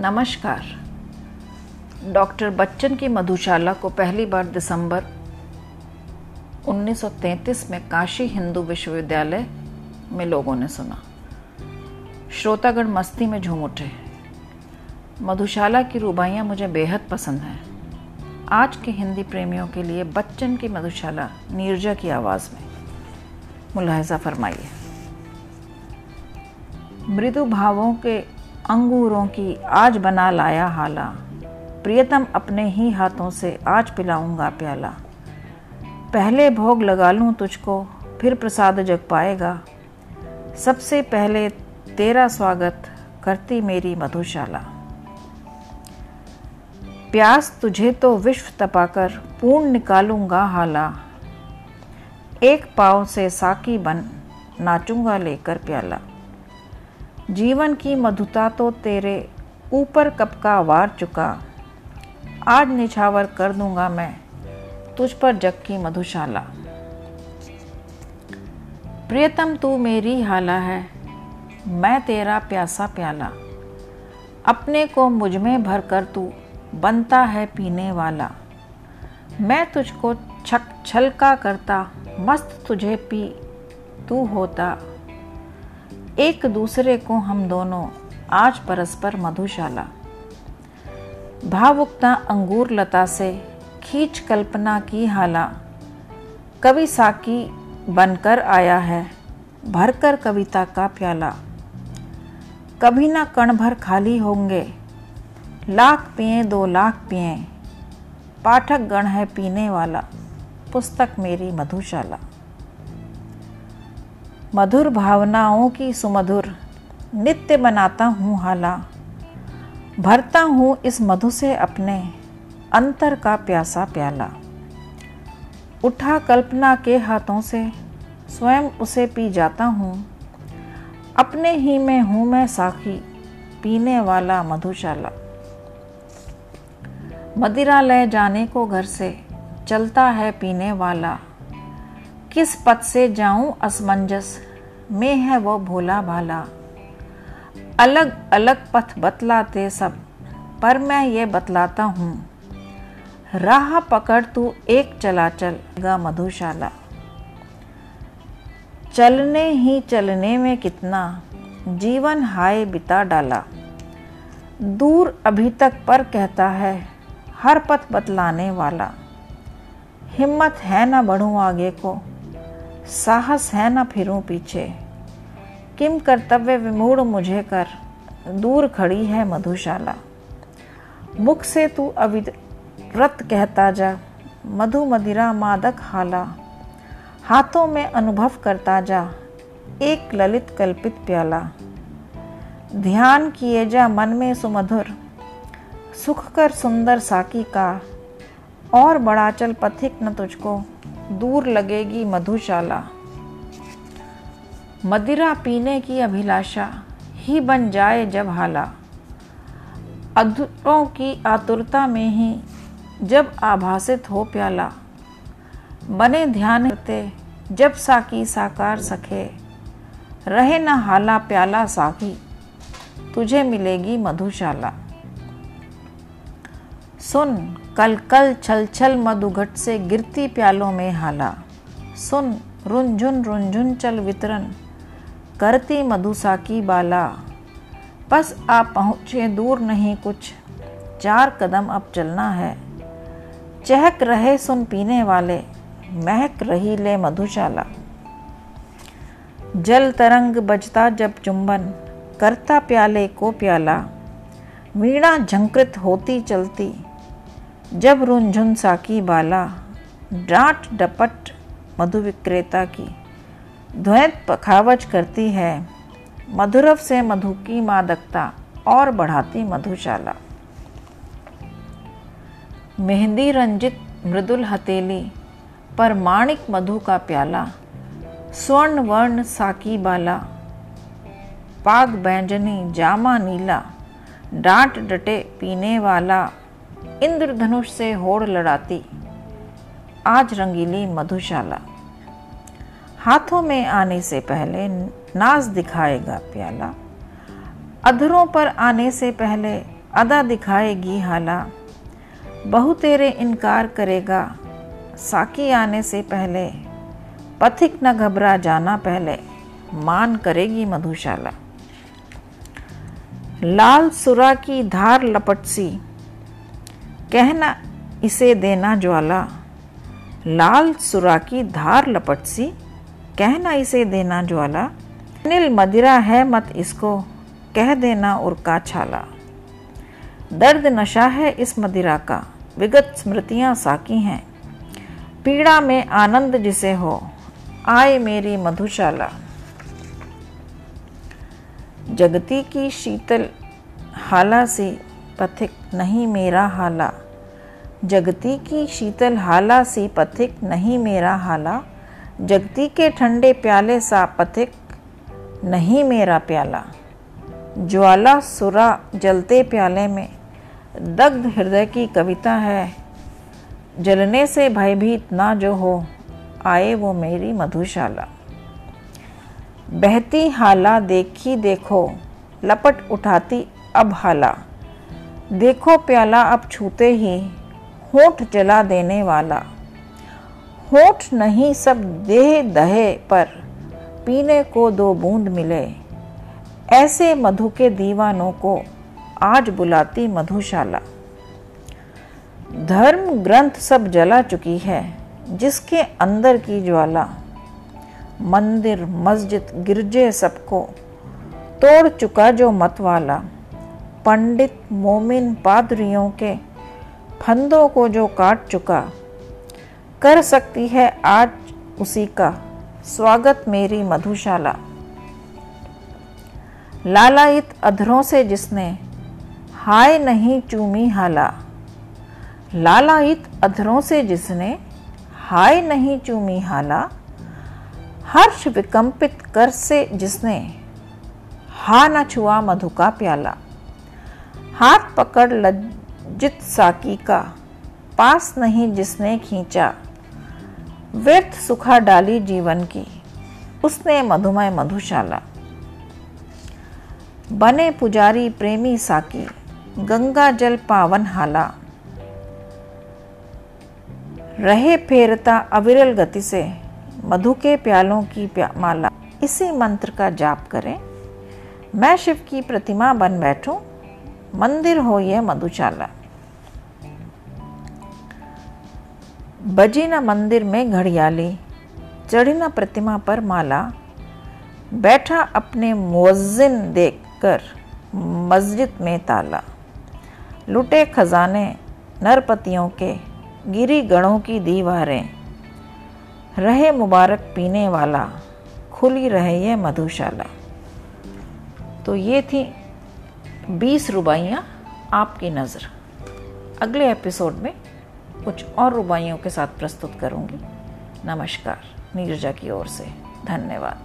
नमस्कार। डॉक्टर बच्चन की मधुशाला को पहली बार दिसंबर 1933 में काशी हिंदू विश्वविद्यालय में लोगों ने सुना। श्रोतागण मस्ती में झूम उठे। मधुशाला की रुबाइयाँ मुझे बेहद पसंद हैं। आज के हिंदी प्रेमियों के लिए बच्चन की मधुशाला नीरजा की आवाज़ में मुलाहजा फरमाइए। मृदु भावों के अंगूरों की आज बना लाया हाला। प्रियतम अपने ही हाथों से आज पिलाऊँगा प्याला। पहले भोग लगा लूँ तुझको, फिर प्रसाद जग पाएगा। सबसे पहले तेरा स्वागत करती मेरी मधुशाला। प्यास तुझे तो विश्व तपाकर पूर्ण निकालूँगा हाला। एक पाव से साकी बन नाचूँगा लेकर प्याला। जीवन की मधुता तो तेरे ऊपर कब का वार चुका। आज निछावर कर दूँगा मैं तुझ पर जग की मधुशाला। प्रियतम, तू मेरी हाला है, मैं तेरा प्यासा प्याला। अपने को मुझमें भर कर तू बनता है पीने वाला। मैं तुझको छक छलका करता, मस्त तुझे पी तू होता। एक दूसरे को हम दोनों आज परस्पर मधुशाला। भावुकता अंगूर लता से खींच कल्पना की हाला। कवि साकी बनकर आया है, भरकर कविता का प्याला। कभी ना कण भर खाली होंगे, लाख पिए दो लाख पिए, पाठक गण है पीने वाला, पुस्तक मेरी मधुशाला। मधुर भावनाओं की सुमधुर नित्य बनाता हूँ हाला। भरता हूँ इस मधु से अपने अंतर का प्यासा प्याला। उठा कल्पना के हाथों से स्वयं उसे पी जाता हूँ। अपने ही में हूँ मैं साखी, पीने वाला मधुशाला। मदिरा ले जाने को घर से चलता है पीने वाला। किस पथ से जाऊँ असमंजस? में है वो भोला भाला। अलग अलग पथ बतलाते सब, पर मैं ये बतलाता हूँ। राह पकड़ तू एक चला चल, गा मधुशाला। चलने ही चलने में कितना, जीवन हाय बिता डाला। दूर अभी तक पर कहता है, हर पथ बतलाने वाला। हिम्मत है ना बढ़ूं आगे को साहस है न फिरूं पीछे। किम कर्तव्य विमूढ़ मुझे कर। दूर खड़ी है मधुशाला। मुख से तू अविरत कहता जा। मधु मदिरा मादक हाला। हाथों में अनुभव करता जा। एक ललित कल्पित प्याला। ध्यान किए जा मन में सुमधुर। सुख कर सुंदर साकी का। और बड़ा चल पथिक न तुझको। दूर लगेगी मधुशाला। मदिरा पीने की अभिलाषा ही बन जाए जब हाला। अधुरों की आतुरता में ही जब आभासित हो प्याला। बने ध्यान करते, जब साकी साकार सके रहे न हाला प्याला साकी तुझे मिलेगी मधुशाला। सुन कल कल छल छल मधुघट से गिरती प्यालों में हाला। सुन, रुंझुन रुंझुन चल वितरण, करती मधुसा की बाला। बस आप पहुँचे, दूर नहीं कुछ, चार कदम अब चलना है। चहक रहे सुन पीने वाले, महक रही ले मधुशाला। जल तरंग बजता जब चुंबन, करता प्याले को प्याला। वीणा झंकृत होती चलती जब रुंझुन साकी बाला, डांट डपट मधु विक्रेता की ध्वैत पखावज करती है, मधुरव से मधु की मादकता और बढ़ाती मधुशाला। मेहंदी रंजित मृदुल हथेली, पर माणिक मधु का प्याला, स्वर्ण वर्ण साकी बाला, पाग बैंजनी जामा नीला, डांट डटे पीने वाला इंद्रधनुष से होड़ लड़ाती। आज रंगीली मधुशाला। हाथों में आने से पहले नाज दिखाएगा प्याला। अधरों पर आने से पहले अदा दिखाएगी हाला। बहु तेरे इनकार करेगा। साकी आने से पहले पथिक न घबरा जाना पहले मान करेगी मधुशाला। लाल सुरा की धार लपट सी कहना, इसे देना ज्वाला। लाल सुरा की धार लपट सी। कहना, इसे देना ज्वाला। नील मदिरा है मत इसको। कह देना उर्का छाला। दर्द नशा है इस मदिरा का। विगत स्मृतियाँ साकी हैं। पीड़ा में आनंद जिसे हो। आए मेरी मधुशाला। जगती की शीतल हाला से। पथिक नहीं मेरा हाला। जगती की शीतल हाला सी पथिक नहीं मेरा हाला। जगती के ठंडे प्याले सा पथिक नहीं मेरा प्याला। ज्वाला सुरा जलते प्याले में। दग्ध हृदय की कविता है। जलने से भयभीत ना जो हो, आए वो मेरी मधुशाला। बहती हाला देखी देखो, लपट उठाती अब हाला। देखो प्याला, अब छूते ही। होठ जला देने वाला। होठ नहीं, सब देह दहे पर। पीने को दो बूंद मिले। ऐसे मधु के दीवानों को आज बुलाती मधुशाला। धर्म ग्रंथ सब जला चुकी है, जिसके अंदर की ज्वाला। मंदिर, मस्जिद, गिरजे सबको। तोड़ चुका जो मत वाला पंडित मोमिन पादरियों के फंदों को जो काट चुका, कर सकती है आज उसी का स्वागत मेरी मधुशाला। लालायित अधरों से जिसने हाय नहीं चूमी हाला, लालायित अधरों से जिसने हाय नहीं चूमी हाला, हर्ष विकंपित कर से जिसने हा न छुआ मधु का प्याला। हाथ पकड़ लज्जित साकी का पास नहीं जिसने खींचा। व्यर्थ सुखा डाली जीवन की। उसने मधुमय मधुशाला। बने पुजारी प्रेमी साकी गंगा जल पावन हाला। रहे फेरता अविरल गति से मधु के प्यालों की प्या, माला। इसी मंत्र का जाप करें। मैं शिव की प्रतिमा बन बैठूं मंदिर हो यह मधुशाला। बजी न मंदिर में घड़ियाली, चढ़ी न प्रतिमा पर माला, बैठा अपने मुअज्जिन देखकर मस्जिद में ताला, लुटे खजाने नरपतियों के गिरी गणों की दीवारें, रहे मुबारक पीने वाला, खुली रहे ये मधुशाला। तो ये थी बीस रुबाइयाँ आपकी नज़र। अगले एपिसोड में कुछ और रुबाइयों के साथ प्रस्तुत करूँगी। नमस्कार, नीरजा की ओर से, धन्यवाद।